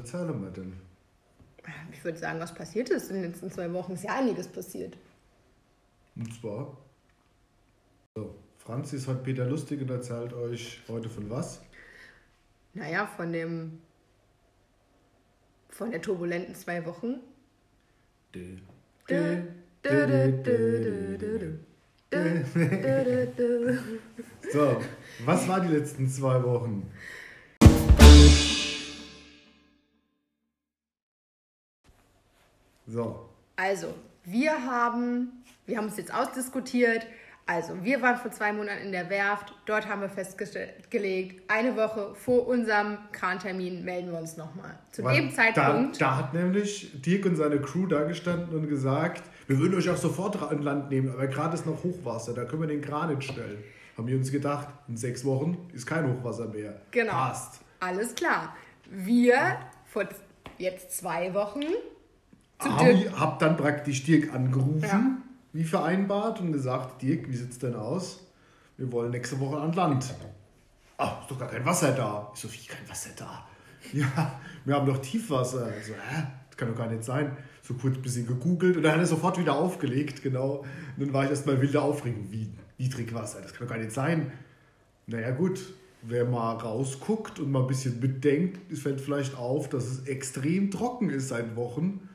erzählen wir denn? Ich würde sagen, was passiert ist in den letzten zwei Wochen? Ist ja einiges passiert. Und zwar, so, Franzi ist heute Peter Lustig und erzählt euch heute von was? Naja, von dem. von der turbulenten zwei Wochen. Dö, dö, dö. So, was war die letzten zwei Wochen? So, Also, wir haben, wir haben uns jetzt ausdiskutiert. Also, wir waren vor zwei Monaten in der Werft. Dort haben wir festgelegt, eine Woche vor unserem Krantermin melden wir uns nochmal. Zu weil dem Zeitpunkt. Da, da hat nämlich Dirk und seine Crew da gestanden und gesagt, wir würden euch auch sofort an Land nehmen, aber gerade ist noch Hochwasser, da können wir den Kran nicht stellen. Haben wir uns gedacht, in sechs Wochen ist kein Hochwasser mehr. Genau. Passt. Alles klar. Wir vor jetzt zwei Wochen Hab, Dirk. ich- hab dann praktisch Dirk angerufen, Ja. wie vereinbart, und gesagt, Dirk, wie sieht's denn aus? Wir wollen nächste Woche an Land. Ach, ist doch gar kein Wasser da. Ich so, wie kein Wasser da? Ja, wir haben doch Tiefwasser. Ich so, hä? Das kann doch gar nicht sein. So kurz ein bisschen gegoogelt und dann hat er sofort wieder aufgelegt, genau. Und dann war ich erstmal wilde Aufregung. Wie Niedrigwasser? Das kann doch gar nicht sein. Naja, gut. Wer mal rausguckt und mal ein bisschen bedenkt, es fällt vielleicht auf, dass es extrem trocken ist seit Wochen.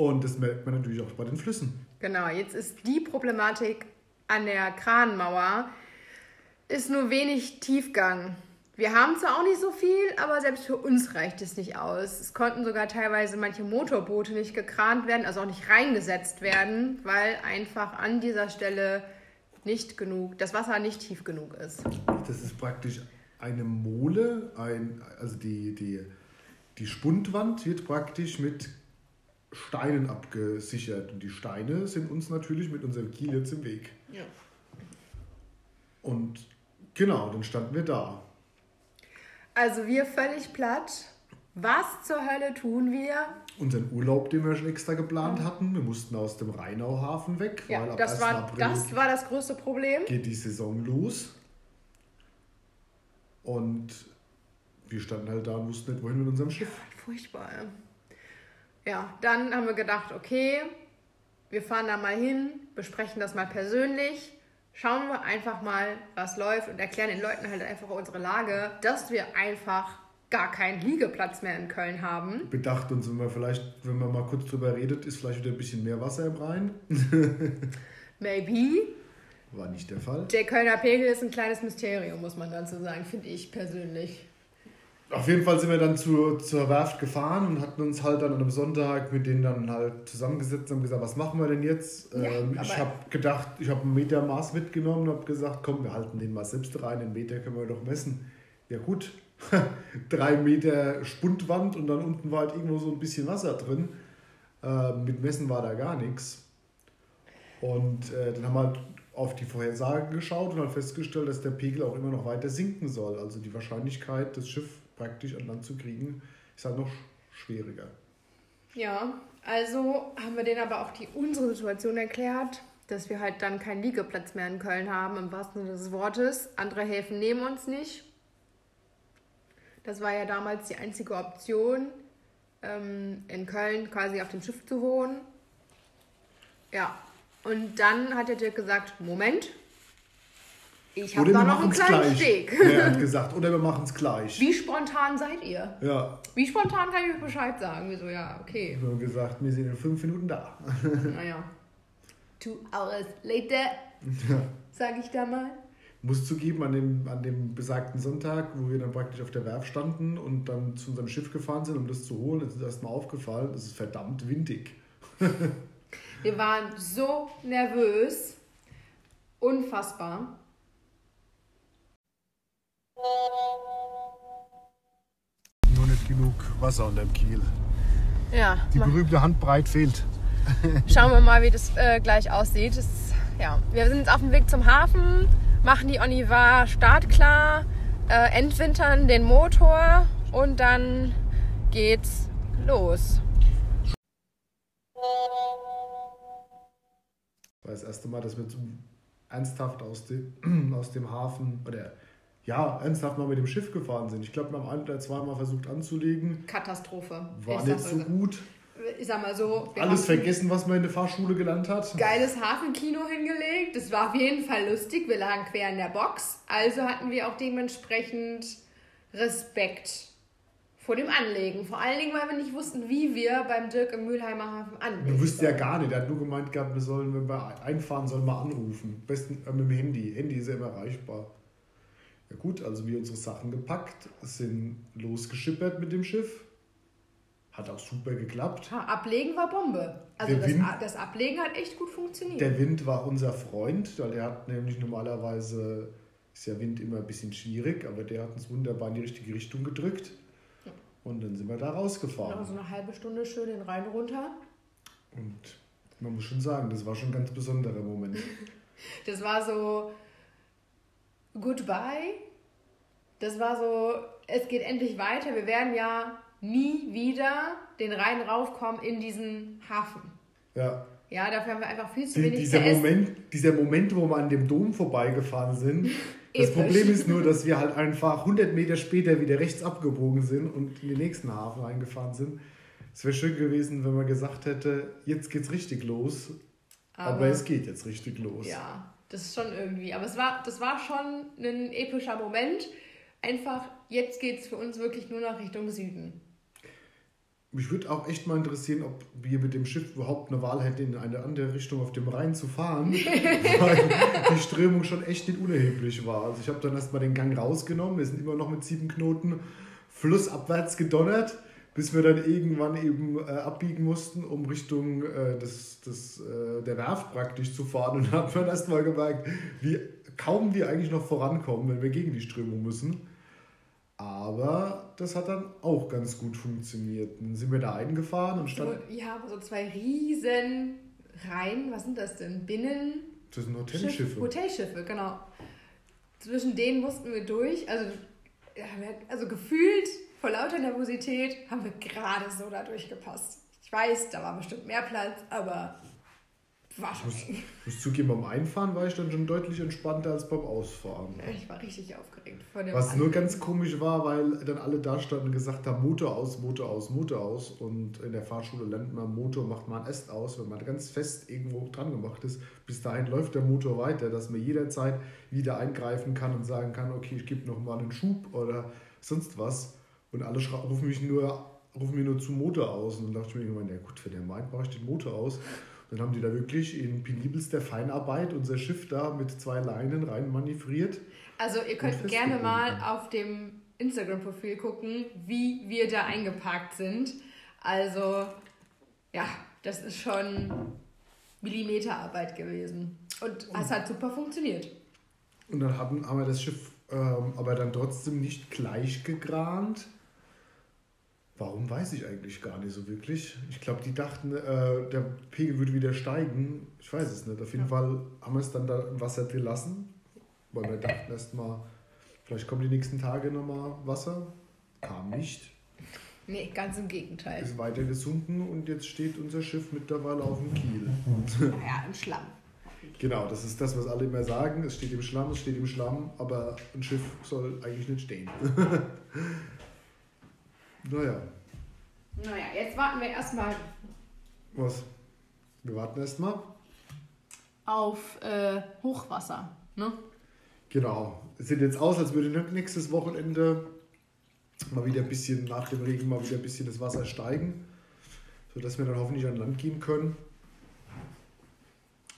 Und das merkt man natürlich auch bei den Flüssen. Genau, jetzt ist die Problematik an der Kranmauer, ist nur wenig Tiefgang. Wir haben zwar auch nicht so viel, aber selbst für uns reicht es nicht aus. Es konnten sogar teilweise manche Motorboote nicht gekrant werden, also auch nicht reingesetzt werden, weil einfach an dieser Stelle nicht genug, das Wasser nicht tief genug ist. Das ist praktisch eine Mole, ein, also die, die, die Spundwand wird praktisch mit Steinen abgesichert. Und die Steine sind uns natürlich mit unserem Kiel jetzt im Weg. Ja. Und genau, dann standen wir da. Also wir völlig platt. Was zur Hölle tun wir? Unseren Urlaub, den wir schon extra geplant hatten, wir mussten aus dem Rheinauhafen weg, weil Ja, ab das 1. war, April das war das größte Problem. geht die Saison los. Und wir standen halt da und wussten nicht, wohin mit unserem Schiff. Furchtbar. Ja. Ja, dann haben wir gedacht, okay, wir fahren da mal hin, besprechen das mal persönlich, schauen wir einfach mal, was läuft und erklären den Leuten halt einfach unsere Lage, dass wir einfach gar keinen Liegeplatz mehr in Köln haben. bedacht uns, wenn man vielleicht, wenn man mal kurz drüber redet, ist vielleicht wieder ein bisschen mehr Wasser im Rhein. Maybe. War nicht der Fall. Der Kölner Pegel ist ein kleines Mysterium, muss man dazu sagen, finde ich persönlich. Auf jeden Fall sind wir dann zu, zur Werft gefahren und hatten uns halt dann an einem Sonntag mit denen dann halt zusammengesetzt und haben gesagt, was machen wir denn jetzt? Ja, ähm, ich habe gedacht, ich habe ein Meter Maß mitgenommen und habe gesagt, komm, wir halten den mal selbst rein, den Meter können wir doch messen. Ja gut, drei Meter Spundwand und dann unten war halt irgendwo so ein bisschen Wasser drin. Ähm, mit Messen war da gar nichts. Und äh, dann haben wir halt auf die Vorhersagen geschaut und halt festgestellt, dass der Pegel auch immer noch weiter sinken soll. Also die Wahrscheinlichkeit, das Schiff praktisch an Land zu kriegen, ist halt noch sch- schwieriger. Ja, also haben wir denen aber auch die unsere Situation erklärt, dass wir halt dann keinen Liegeplatz mehr in Köln haben, im wahrsten Sinne des Wortes. Andere Häfen nehmen uns nicht. Das war ja damals die einzige Option, ähm, in Köln quasi auf dem Schiff zu wohnen. Ja, und dann hat der Dirk gesagt, Moment, ich habe da noch einen kleinen gleich. Steg. Er hat gesagt, oder wir machen es gleich. Wie spontan seid ihr? Ja, Wie spontan kann ich euch Bescheid sagen? Wir so, ja, okay. wir haben gesagt, wir sind in fünf Minuten da. Naja. Two hours later, sag ich da mal. Muss zugeben, an dem, an dem besagten Sonntag, wo wir dann praktisch auf der Werft standen und dann zu unserem Schiff gefahren sind, um das zu holen, ist uns erstmal aufgefallen, es ist verdammt windig. Wir waren so nervös. Unfassbar. Nur nicht genug Wasser unter dem Kiel. Ja, Die berühmte Handbreit fehlt. schauen wir mal, wie das äh, gleich aussieht. Das, ja. Wir sind jetzt auf dem Weg zum Hafen, machen die Onivar startklar, äh, entwintern den Motor und dann geht's los. Das war das erste Mal, dass wir zum, ernsthaft aus dem, aus dem Hafen oder ja, ernsthaft mal mit dem Schiff gefahren sind. Ich glaube, wir haben ein oder zweimal versucht anzulegen. Katastrophe. War Ich nicht so gut. Ich sag mal so, Alles vergessen, was man in der Fahrschule gelernt hat. geiles Hafenkino hingelegt. Das war auf jeden Fall lustig. Wir lagen quer in der Box. Also hatten wir auch dementsprechend Respekt vor dem Anlegen. Vor allen Dingen, weil wir nicht wussten, wie wir beim Dirk im Mülheimer Hafen anlegen. Du wusstest ja gar nicht. Er hat nur gemeint gehabt, wir sollen, wenn wir einfahren, sollen wir anrufen. Am besten äh, mit dem Handy. Handy ist ja immer erreichbar. Ja gut, also wir unsere Sachen gepackt, sind losgeschippert mit dem Schiff. Hat auch super geklappt. Ha, Ablegen war Bombe. Also das, Wind- das Ablegen hat echt gut funktioniert. Der Wind war unser Freund, weil der hat nämlich normalerweise, ist ja Wind immer ein bisschen schwierig, aber der hat uns wunderbar in die richtige Richtung gedrückt. Und dann sind wir da rausgefahren. so eine halbe Stunde schön den Rhein runter. Und man muss schon sagen, das war schon ein ganz besonderer Moment. Das war so Goodbye. Das war so, es geht endlich weiter. Wir werden ja nie wieder den Rhein raufkommen in diesen Hafen. Ja, Ja, dafür haben wir einfach viel zu Die, wenig dieser. Moment, dieser Moment, wo wir an dem Dom vorbeigefahren sind. Das. Problem ist nur, dass wir halt einfach 100 Meter später wieder rechts abgebogen sind und in den nächsten Hafen reingefahren sind. Es wäre schön gewesen, wenn man gesagt hätte, jetzt geht's richtig los. Aber, Aber- es geht jetzt richtig los. Ja, das ist schon irgendwie. Aber es war, das war schon ein epischer Moment. Einfach, jetzt geht es für uns wirklich nur noch Richtung Süden. Mich würde auch echt mal interessieren, ob wir mit dem Schiff überhaupt eine Wahl hätten, in eine andere Richtung auf dem Rhein zu fahren, weil die Strömung schon echt nicht unerheblich war. Also ich habe dann erstmal den Gang rausgenommen, wir sind immer noch mit sieben Knoten flussabwärts gedonnert, bis wir dann irgendwann eben äh, abbiegen mussten, um Richtung äh, des, des, äh, der Werft praktisch zu fahren. Und dann hat man erstmal gemerkt, wie kaum wir eigentlich noch vorankommen, wenn wir gegen die Strömung müssen. Aber das hat dann auch ganz gut funktioniert. Dann sind wir da eingefahren und So, stand. ja, aber so zwei riesen Rhein, was sind das denn? Binnen. Das sind Schiff- Hotelschiffe. Hotelschiffe, genau. Zwischen denen mussten wir durch. Also, wir- also gefühlt vor lauter Nervosität haben wir gerade so da durchgepasst. Ich weiß, da war bestimmt mehr Platz, aber war schon eng. Ich muss zugeben, beim Einfahren war ich dann schon deutlich entspannter als beim Ausfahren. Ich war richtig aufgeregt vor dem Was nur Anblick. ganz komisch war, weil dann alle da standen und gesagt haben, Motor aus, Motor aus, Motor aus. Und in der Fahrschule lernt man, Motor macht man erst aus, wenn man ganz fest irgendwo dran gemacht ist. Bis dahin läuft der Motor weiter, dass man jederzeit wieder eingreifen kann und sagen kann, okay, ich gebe noch mal einen Schub oder sonst was. Und alle rufen mich nur, rufen mich nur zum Motor aus. Und dann dachte ich mir irgendwann, ja gut, wenn der meint, mache ich den Motor aus. Und dann haben die da wirklich in penibelster Feinarbeit unser Schiff da mit zwei Leinen rein manövriert. Also ihr könnt gerne mal auf dem Instagram-Profil gucken, wie wir da eingeparkt sind. Also ja, das ist schon Millimeterarbeit gewesen. Und es hat super funktioniert. Und dann haben, haben wir das Schiff ähm, aber dann trotzdem nicht gleich gegrant. Warum weiß ich eigentlich gar nicht so wirklich. Ich glaube, die dachten, äh, der Pegel würde wieder steigen. Ich weiß es nicht. Auf jeden Ja. Fall haben wir es dann da im Wasser gelassen. Weil wir dachten erstmal, vielleicht kommen die nächsten Tage nochmal Wasser. Kam nicht. Nee, ganz im Gegenteil. Ist weiter gesunken und jetzt steht unser Schiff mittlerweile auf dem Kiel. Ja, im Schlamm. Genau, das ist das, was alle immer sagen. Es steht im Schlamm, es steht im Schlamm, aber ein Schiff soll eigentlich nicht stehen. naja, Naja, jetzt warten wir erstmal was? Wir warten erstmal. auf äh, Hochwasser. Ne? Genau. Es sieht jetzt aus, als würde nächstes Wochenende mal wieder ein bisschen nach dem Regen mal wieder ein bisschen das Wasser steigen, sodass wir dann hoffentlich an Land gehen können.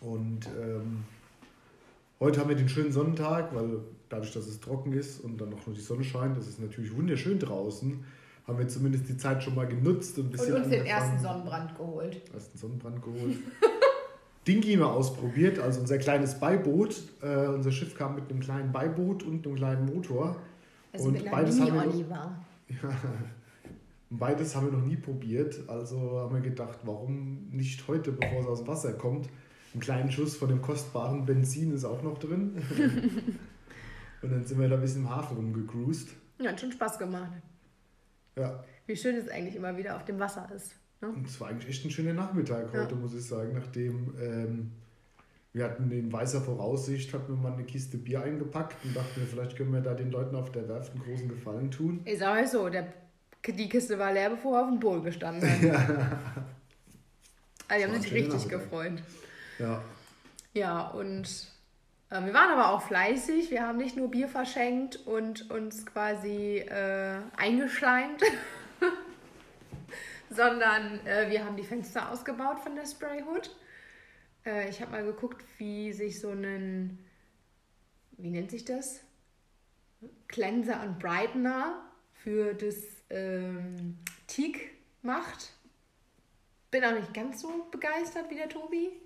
Und ähm, heute haben wir den schönen Sonnentag, weil dadurch, dass es trocken ist und dann noch nur die Sonne scheint, das ist natürlich wunderschön draußen, haben wir zumindest die Zeit schon mal genutzt und ein Und bisschen uns den angefangen- ersten Sonnenbrand geholt. ersten Sonnenbrand geholt. Dingi mal ausprobiert, also unser kleines Beiboot. Äh, unser Schiff kam mit einem kleinen Beiboot und einem kleinen Motor. Also Und mit beides haben wir- Mini-Oliver. Und beides haben wir noch nie probiert. Also haben wir gedacht, warum nicht heute, bevor es aus dem Wasser kommt. Einen kleinen Schuss von dem kostbaren Benzin ist auch noch drin. und dann sind wir da ein bisschen im Hafen rumgecruised. Ja, hat schon Spaß gemacht. Ja, Wie schön es eigentlich immer wieder auf dem Wasser ist. Ne? und es war eigentlich echt ein schöner Nachmittag heute, Ja. muss ich sagen, nachdem ähm, Wir hatten in weißer Voraussicht, hatten wir mal eine Kiste Bier eingepackt und dachten, wir, vielleicht können wir da den Leuten auf der Werft einen großen Gefallen tun. Ich sag mal so, der, die Kiste war leer, bevor wir auf dem Boot gestanden haben. Ja. Also die haben sich richtig gefreut. Ja. Ja, und wir waren aber auch fleißig. Wir haben nicht nur Bier verschenkt und uns quasi äh, eingeschleimt, sondern äh, wir haben die Fenster ausgebaut von der Sprayhood. Äh, ich habe mal geguckt, wie sich so ein, wie nennt sich das? Cleanser und Brightener für das ähm, Teak macht. Bin auch nicht ganz so begeistert wie der Tobi.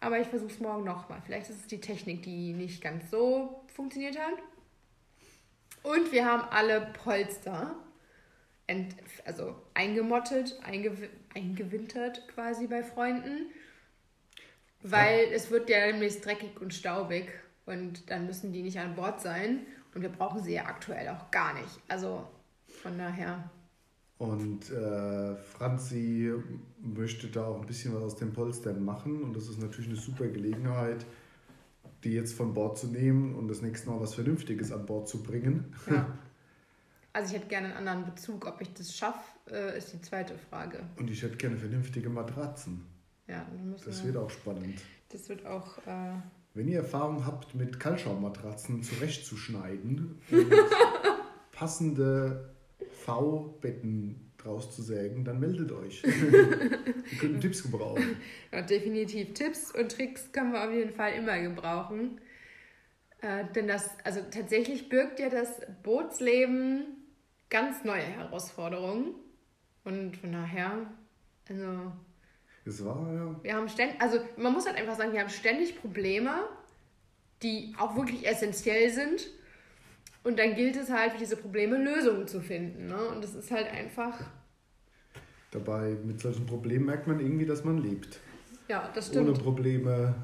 Aber ich versuche es morgen nochmal. Vielleicht ist es die Technik, die nicht ganz so funktioniert hat. Und wir haben alle Polster ent, also eingemottet, eingew eingewintert quasi bei Freunden. Weil ja. es wird ja demnächst dreckig und staubig und dann müssen die nicht an Bord sein. Und wir brauchen sie ja aktuell auch gar nicht. Also von daher. Und äh, Franzi möchte da auch ein bisschen was aus den Polstern machen. Und das ist natürlich eine super Gelegenheit, die jetzt von Bord zu nehmen und das nächste Mal was Vernünftiges an Bord zu bringen. Ja. Also ich hätte gerne einen anderen Bezug. Ob ich das schaffe, äh, ist die zweite Frage. Und ich hätte gerne vernünftige Matratzen. Ja, das wird auch spannend. Das wird auch. Äh Wenn ihr Erfahrung habt, mit Kalschaummatratzen zurechtzuschneiden und passende V-Betten draus zu sägen, dann meldet euch. Wir könnten Tipps gebrauchen. Ja, definitiv. Tipps und Tricks können wir auf jeden Fall immer gebrauchen. Äh, denn das, also tatsächlich birgt ja das Bootsleben ganz neue Herausforderungen. Und von daher, also. Es war ja. Wir haben ständig, also man muss halt einfach sagen, wir haben ständig Probleme, die auch wirklich essentiell sind und dann gilt es halt, für diese Probleme Lösungen zu finden. Ne? Und das ist halt einfach. Dabei, mit solchen Problemen merkt man irgendwie, dass man lebt. Ja, das stimmt. Ohne Probleme.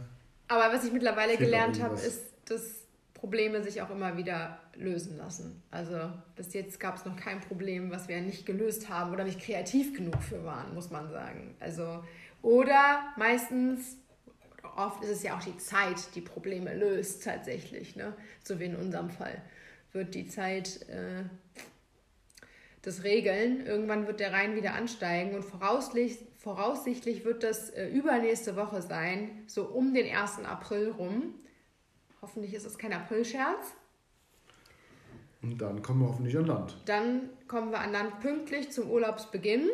Aber was ich mittlerweile gelernt habe, ist, dass Probleme sich auch immer wieder lösen lassen. Also bis jetzt gab es noch kein Problem, was wir nicht gelöst haben oder nicht kreativ genug für waren, muss man sagen. Also, oder meistens, oft ist es ja auch die Zeit, die Probleme löst tatsächlich, ne? so wie in unserem Fall wird die Zeit äh, das regeln. Irgendwann wird der Rhein wieder ansteigen und voraussichtlich, voraussichtlich wird das äh, übernächste Woche sein, so um den 1. April rum. Hoffentlich ist es kein Aprilscherz. Und dann kommen wir hoffentlich an Land. Dann kommen wir an Land pünktlich zum Urlaubsbeginn.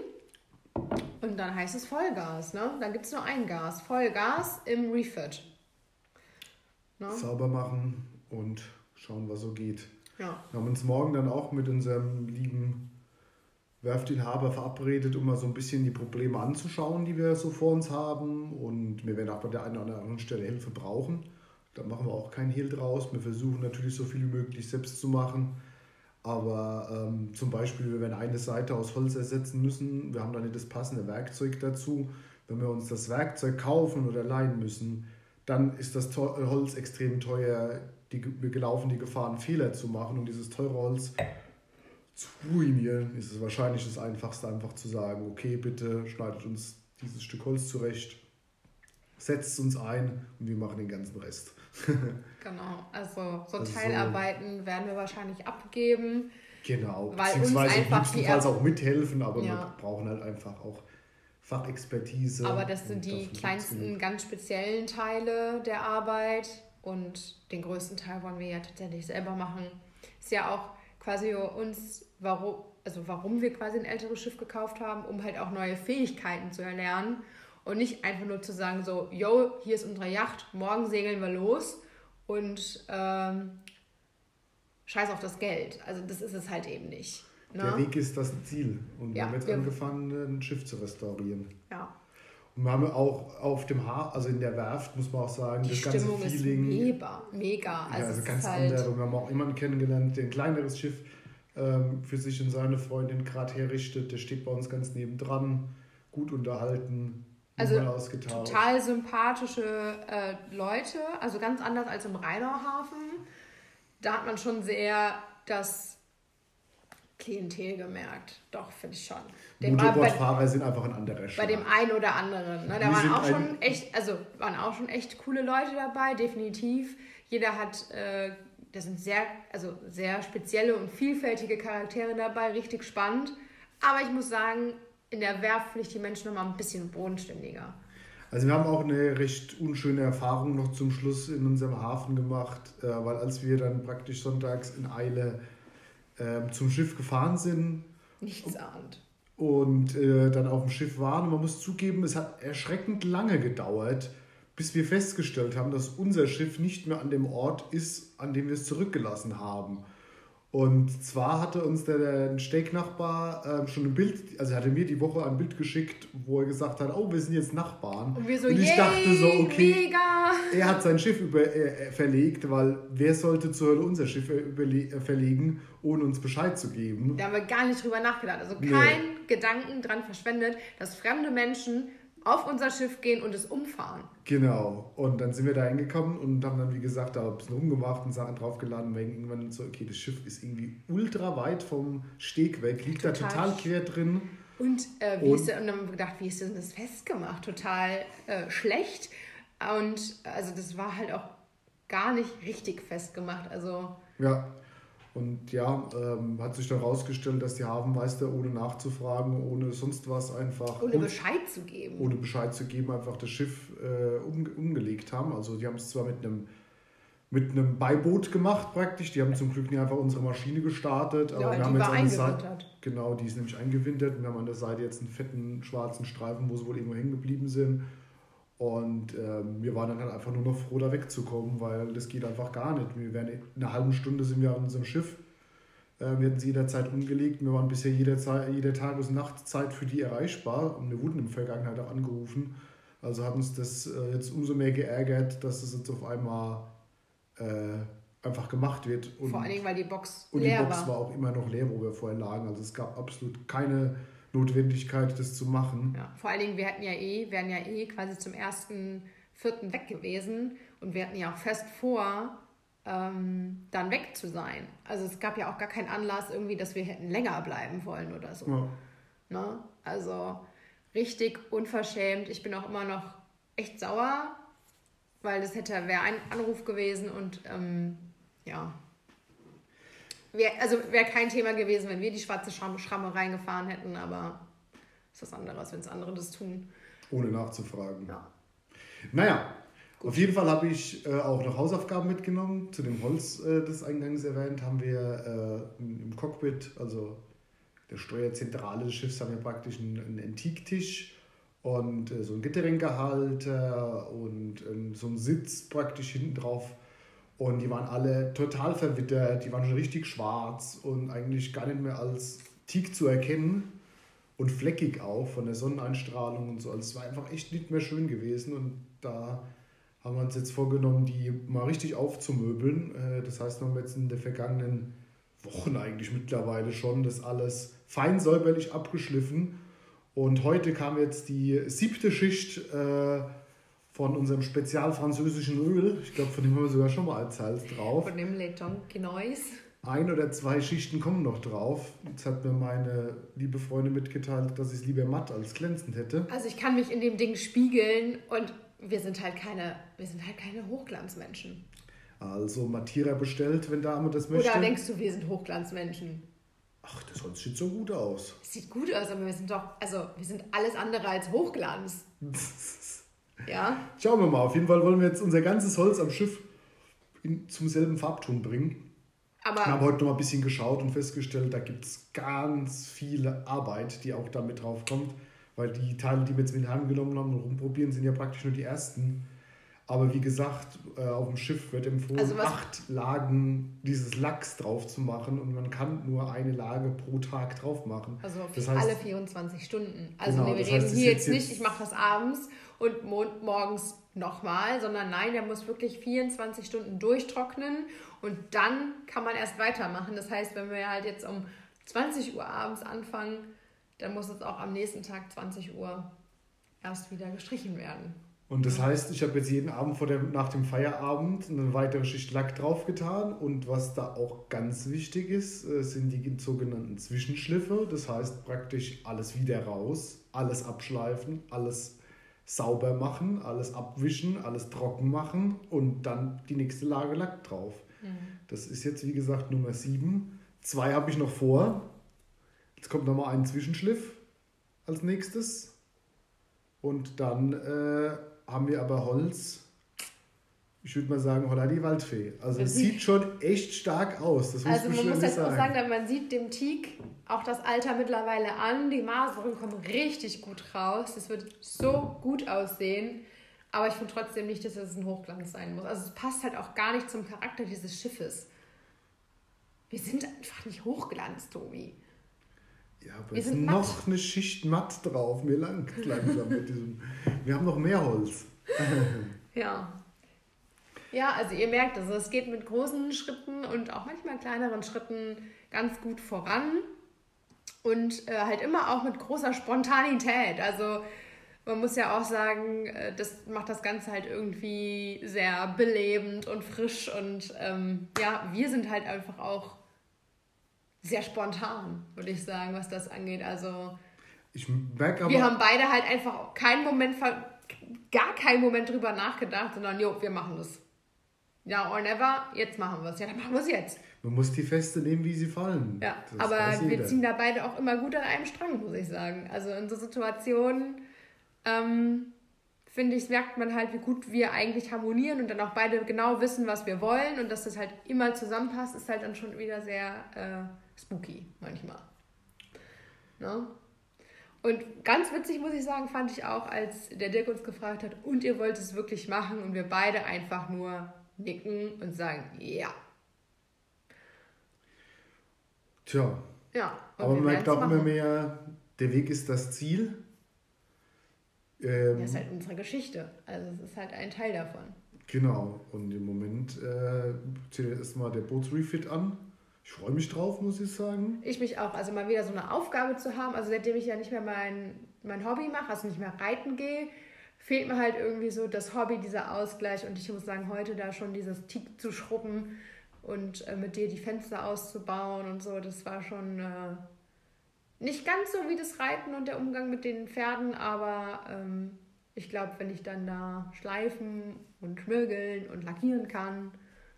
Und dann heißt es Vollgas. Ne? Dann gibt es nur ein Gas. Vollgas im Refit. Ne? Sauber machen und schauen, was so geht. Ja. Wir haben uns morgen dann auch mit unserem lieben Werftinhaber verabredet, um mal so ein bisschen die Probleme anzuschauen, die wir so vor uns haben. Und wir werden auch bei der einen oder anderen Stelle Hilfe brauchen. Da machen wir auch keinen Hehl draus. Wir versuchen natürlich so viel wie möglich selbst zu machen. Aber ähm, zum Beispiel, wir werden eine Seite aus Holz ersetzen müssen. Wir haben dann nicht das passende Werkzeug dazu. Wenn wir uns das Werkzeug kaufen oder leihen müssen, dann ist das Holz extrem teuer die, wir laufen die Gefahr, einen Fehler zu machen und dieses teure Holz zu ruinieren, ist es wahrscheinlich das Einfachste, einfach zu sagen, okay, bitte schneidet uns dieses Stück Holz zurecht, setzt uns ein und wir machen den ganzen Rest. genau, also so also Teilarbeiten so, werden wir wahrscheinlich abgeben. Genau, weil beziehungsweise uns einfach die auch mithelfen, aber ja. wir brauchen halt einfach auch Fachexpertise. Aber das sind die kleinsten, ganz speziellen Teile der Arbeit und den größten Teil wollen wir ja tatsächlich selber machen. Ist ja auch quasi uns, warum, also warum wir quasi ein älteres Schiff gekauft haben, um halt auch neue Fähigkeiten zu erlernen und nicht einfach nur zu sagen, so, yo, hier ist unsere Yacht, morgen segeln wir los und ähm, scheiß auf das Geld. Also das ist es halt eben nicht. Ne? Der Weg ist das Ziel. Und ja, wir haben jetzt angefangen, ein Schiff zu restaurieren. Ja. Und wir haben auch auf dem Haar, also in der Werft, muss man auch sagen, die das Stimmung ganze Feeling. Ist mega, mega. Also, ja, also ganz halt andere. Wir haben auch jemanden kennengelernt, der ein kleineres Schiff ähm, für sich und seine Freundin gerade herrichtet. Der steht bei uns ganz nebendran, gut unterhalten. Also total sympathische äh, Leute, also ganz anders als im Rheinauhafen. Da hat man schon sehr das Klientel gemerkt. Doch, finde ich schon. Motorradfahrer sind einfach ein anderer Schlag. Bei dem einen oder anderen. Ne? Da waren auch schon echt, also waren auch schon echt coole Leute dabei, definitiv. Jeder hat, äh, da sind sehr, also sehr spezielle und vielfältige Charaktere dabei, richtig spannend. Aber ich muss sagen, in der Wehrpflicht die Menschen nochmal ein bisschen bodenständiger. Also wir haben auch eine recht unschöne Erfahrung noch zum Schluss in unserem Hafen gemacht, äh, weil als wir dann praktisch sonntags in Eile äh, zum Schiff gefahren sind. Nichts ahnt. Und äh, dann auf dem Schiff waren. Und man muss zugeben, es hat erschreckend lange gedauert, bis wir festgestellt haben, dass unser Schiff nicht mehr an dem Ort ist, an dem wir es zurückgelassen haben. Und zwar hatte uns der, der Steaknachbar äh, schon ein Bild, also er hatte mir die Woche ein Bild geschickt, wo er gesagt hat, oh, wir sind jetzt Nachbarn. Und wir so, Und ich dachte so, okay, mega. er hat sein Schiff über, äh, verlegt, weil wer sollte zur Hölle unser Schiff äh, verlegen, ohne uns Bescheid zu geben? Da haben wir gar nicht drüber nachgedacht. Also kein nee. Gedanken dran verschwendet, dass fremde Menschen auf unser Schiff gehen und es umfahren. Genau. Und dann sind wir da hingekommen und haben dann, wie gesagt, da ein bisschen rumgemacht und Sachen draufgeladen. Weil irgendwann so, okay, das Schiff ist irgendwie ultra weit vom Steg weg, liegt total da total quer drin. Und, äh, wie und, ist, und dann haben wir gedacht, wie ist denn das festgemacht? Total äh, schlecht. Und also das war halt auch gar nicht richtig festgemacht. Also. Ja. Und ja, ähm, hat sich dann herausgestellt, dass die Hafenmeister ohne nachzufragen, ohne sonst was einfach. Ohne Bescheid zu geben. Ohne Bescheid zu geben, einfach das Schiff äh, um, umgelegt haben. Also die haben es zwar mit einem mit einem Beiboot gemacht praktisch. Die haben zum Glück nicht einfach unsere Maschine gestartet. Aber ja, wir haben jetzt an der Seite, genau, die ist nämlich eingewintert. Und wir haben an der Seite jetzt einen fetten schwarzen Streifen, wo sie wohl irgendwo hängen geblieben sind. Und ähm, wir waren dann halt einfach nur noch froh, da wegzukommen, weil das geht einfach gar nicht. Wir wären in einer halben Stunde sind wir an unserem Schiff. Äh, wir hätten sie jederzeit umgelegt. Wir waren bisher jederzeit, jede Tages- und Nachtzeit für die erreichbar. Und wir wurden in der Vergangenheit auch angerufen. Also hat uns das äh, jetzt umso mehr geärgert, dass es jetzt auf einmal äh, einfach gemacht wird. Und, Vor allen Dingen, weil die Box leer war. Und die Box war. war auch immer noch leer, wo wir vorher lagen. Also es gab absolut keine Notwendigkeit, das zu machen. Ja, vor allen Dingen, wir hätten ja eh, wären ja eh quasi zum ersten Vierten weg gewesen und wir hatten ja auch fest vor, ähm, dann weg zu sein. Also es gab ja auch gar keinen Anlass irgendwie, dass wir hätten länger bleiben wollen oder so. Ja. Ne? Also richtig unverschämt. Ich bin auch immer noch echt sauer, weil das hätte wäre ein Anruf gewesen und ähm, ja, Wär, also wäre kein Thema gewesen, wenn wir die schwarze Schramme, Schramme reingefahren hätten, aber ist was anderes, wenn es andere das tun. Ohne nachzufragen. Ja. Naja, Gut. auf jeden Fall habe ich äh, auch noch Hausaufgaben mitgenommen. Zu dem Holz, äh, das eingangs erwähnt, haben wir äh, im Cockpit, also der Steuerzentrale des Schiffs, haben wir praktisch einen, einen Antiktisch und äh, so einen Getränkehalter und ähm, so einen Sitz praktisch hinten drauf und die waren alle total verwittert, die waren schon richtig schwarz und eigentlich gar nicht mehr als Teak zu erkennen und fleckig auch von der Sonneneinstrahlung und so. Also es war einfach echt nicht mehr schön gewesen und da haben wir uns jetzt vorgenommen, die mal richtig aufzumöbeln. Äh, das heißt, wir haben jetzt in den vergangenen Wochen eigentlich mittlerweile schon das alles fein säuberlich abgeschliffen. Und heute kam jetzt die siebte Schicht äh, von unserem spezial französischen Öl. Ich glaube, von dem haben wir sogar schon mal erzählt drauf. Von dem Leton Genois. Ein oder zwei Schichten kommen noch drauf. Jetzt hat mir meine liebe Freundin mitgeteilt, dass ich es lieber matt als glänzend hätte. Also ich kann mich in dem Ding spiegeln und wir sind halt keine, wir sind halt keine Hochglanzmenschen. Also Mattira bestellt, wenn Dame das möchte. Oder denkst du, wir sind Hochglanzmenschen? Ach, das sieht so gut aus. Es sieht gut aus, aber wir sind doch, also wir sind alles andere als Hochglanz. Ja. Schauen wir mal. Auf jeden Fall wollen wir jetzt unser ganzes Holz am Schiff in, zum selben Farbton bringen. Aber wir haben heute noch mal ein bisschen geschaut und festgestellt, da gibt es ganz viele Arbeit, die auch damit drauf kommt. Weil die Teile, die wir jetzt mit Hand genommen haben und rumprobieren, sind ja praktisch nur die ersten. Aber wie gesagt, äh, auf dem Schiff wird empfohlen, also acht Lagen dieses Lachs drauf zu machen und man kann nur eine Lage pro Tag drauf machen. Also das heißt, alle 24 Stunden. Also genau, wir reden hier jetzt nicht, ich mache das abends und morgens nochmal, sondern nein, der muss wirklich 24 Stunden durchtrocknen und dann kann man erst weitermachen. Das heißt, wenn wir halt jetzt um 20 Uhr abends anfangen, dann muss es auch am nächsten Tag 20 Uhr erst wieder gestrichen werden. Und das heißt, ich habe jetzt jeden Abend vor dem, nach dem Feierabend eine weitere Schicht Lack draufgetan. Und was da auch ganz wichtig ist, äh, sind die sogenannten Zwischenschliffe. Das heißt praktisch alles wieder raus, alles abschleifen, alles sauber machen, alles abwischen, alles trocken machen und dann die nächste Lage Lack drauf. Mhm. Das ist jetzt, wie gesagt, Nummer 7. Zwei habe ich noch vor. Jetzt kommt nochmal ein Zwischenschliff als nächstes. Und dann äh, haben wir aber Holz. Ich würde mal sagen, holla die Waldfee. Also es sieht schon echt stark aus. Das also man muss jetzt sagen. auch sagen, man sieht dem Teak auch das Alter mittlerweile an. Die Masern kommen richtig gut raus. Es wird so gut aussehen. Aber ich finde trotzdem nicht, dass es ein Hochglanz sein muss. Also es passt halt auch gar nicht zum Charakter dieses Schiffes. Wir sind einfach nicht Hochglanz, Tobi. Ja, aber es ist noch matt. eine Schicht matt drauf. Mir lang langsam mit diesem. Wir haben noch mehr Holz. ja. Ja, also ihr merkt, also es geht mit großen Schritten und auch manchmal kleineren Schritten ganz gut voran. Und äh, halt immer auch mit großer Spontanität. Also man muss ja auch sagen, äh, das macht das Ganze halt irgendwie sehr belebend und frisch. Und ähm, ja, wir sind halt einfach auch sehr spontan, würde ich sagen, was das angeht. Also ich merke aber, wir haben beide halt einfach keinen Moment, gar keinen Moment drüber nachgedacht, sondern jo, wir machen das. Ja, or never, jetzt machen wir es. Ja, dann machen wir es jetzt. Man muss die Feste nehmen, wie sie fallen. Ja, das aber wir ziehen da beide auch immer gut an einem Strang, muss ich sagen. Also in so Situationen, ähm, finde ich, merkt man halt, wie gut wir eigentlich harmonieren und dann auch beide genau wissen, was wir wollen und dass das halt immer zusammenpasst, ist halt dann schon wieder sehr äh, spooky manchmal. Ne? Und ganz witzig, muss ich sagen, fand ich auch, als der Dirk uns gefragt hat, und ihr wollt es wirklich machen und wir beide einfach nur nicken und sagen, ja. Tja. Ja. Aber man merkt auch immer mehr, der Weg ist das Ziel. Ähm, das ist halt unsere Geschichte. Also es ist halt ein Teil davon. Genau. Und im Moment äh, zählt erstmal der Bootsrefit an. Ich freue mich drauf, muss ich sagen. Ich mich auch. Also mal wieder so eine Aufgabe zu haben. Also seitdem ich ja nicht mehr mein, mein Hobby mache, also nicht mehr reiten gehe, fehlt mir halt irgendwie so das Hobby, dieser Ausgleich. Und ich muss sagen, heute da schon dieses Tick zu schrubben und äh, mit dir die Fenster auszubauen und so, das war schon äh, nicht ganz so wie das Reiten und der Umgang mit den Pferden, aber ähm, ich glaube, wenn ich dann da schleifen und schmirgeln und lackieren kann,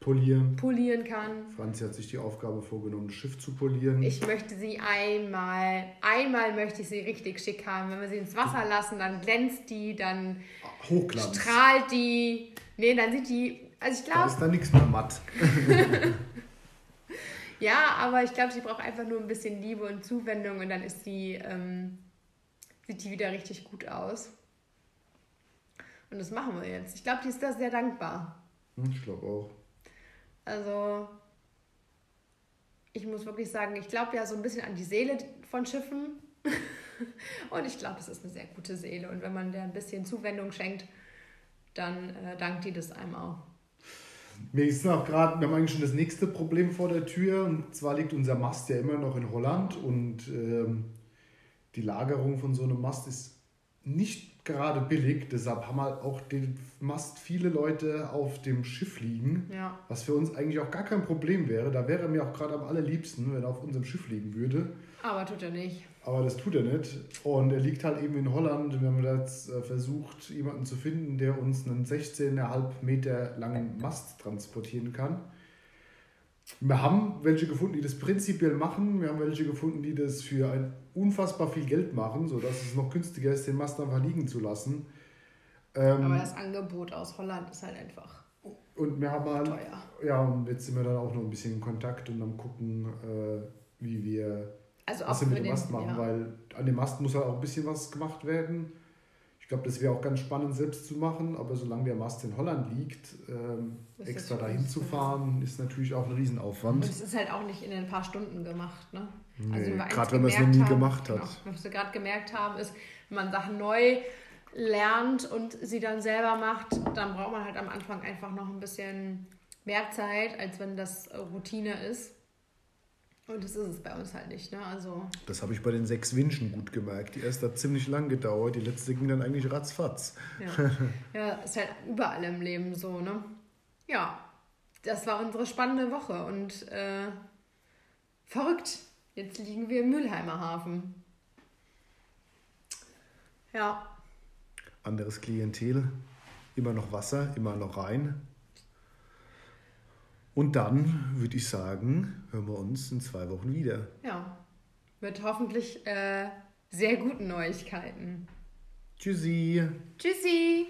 polieren. polieren kann. Franzi hat sich die Aufgabe vorgenommen, das Schiff zu polieren. Ich möchte sie einmal, einmal möchte ich sie richtig schick haben. Wenn wir sie ins Wasser lassen, dann glänzt die, dann Hochglanz. strahlt die. Nee, dann sieht die, also ich glaube... Da ist da nichts mehr matt. ja, aber ich glaube, sie braucht einfach nur ein bisschen Liebe und Zuwendung und dann ist die, ähm, sieht die wieder richtig gut aus. Und das machen wir jetzt. Ich glaube, die ist da sehr dankbar. Hm, ich glaube auch. Also, ich muss wirklich sagen, ich glaube ja so ein bisschen an die Seele von Schiffen. und ich glaube, es ist eine sehr gute Seele. Und wenn man der ein bisschen Zuwendung schenkt, dann äh, dankt die das einem auch. Wir sind auch gerade, wir haben eigentlich schon das nächste Problem vor der Tür. Und zwar liegt unser Mast ja immer noch in Holland. Und ähm, die Lagerung von so einem Mast ist nicht gerade billig, deshalb haben halt auch den Mast viele Leute auf dem Schiff liegen, ja. was für uns eigentlich auch gar kein Problem wäre. Da wäre mir auch gerade am allerliebsten, wenn er auf unserem Schiff liegen würde. Aber tut er nicht. Aber das tut er nicht. Und er liegt halt eben in Holland. Wir haben jetzt äh, versucht, jemanden zu finden, der uns einen 16,5 Meter langen Mast transportieren kann. Wir haben welche gefunden, die das prinzipiell machen. Wir haben welche gefunden, die das für ein unfassbar viel Geld machen, sodass es noch günstiger ist, den Mast einfach liegen zu lassen. Ähm, Aber das Angebot aus Holland ist halt einfach und wir haben halt, teuer. Ja, und jetzt sind wir dann auch noch ein bisschen in Kontakt und am gucken, äh, wie wir also was wir mit dem Mast machen, ja. weil an dem Mast muss halt auch ein bisschen was gemacht werden. Ich glaube, das wäre auch ganz spannend selbst zu machen, aber solange der Mast in Holland liegt, ähm, extra dahin zu fahren, ist natürlich auch ein Riesenaufwand. Und es ist halt auch nicht in ein paar Stunden gemacht. Ne? Nee, also, gerade wenn man es noch nie haben, gemacht hat. Genau, was wir gerade gemerkt haben, ist, wenn man Sachen neu lernt und sie dann selber macht, dann braucht man halt am Anfang einfach noch ein bisschen mehr Zeit, als wenn das Routine ist. Und das ist es bei uns halt nicht, ne? Also. Das habe ich bei den sechs Wünschen gut gemerkt. Die erste hat ziemlich lang gedauert, die letzte ging dann eigentlich ratzfatz. Ja, ja ist halt überall im Leben so, ne? Ja, das war unsere spannende Woche und äh, verrückt. Jetzt liegen wir im Mülheimer Hafen. Ja. Anderes Klientel, immer noch Wasser, immer noch rein. Und dann würde ich sagen, hören wir uns in zwei Wochen wieder. Ja, mit hoffentlich äh, sehr guten Neuigkeiten. Tschüssi. Tschüssi.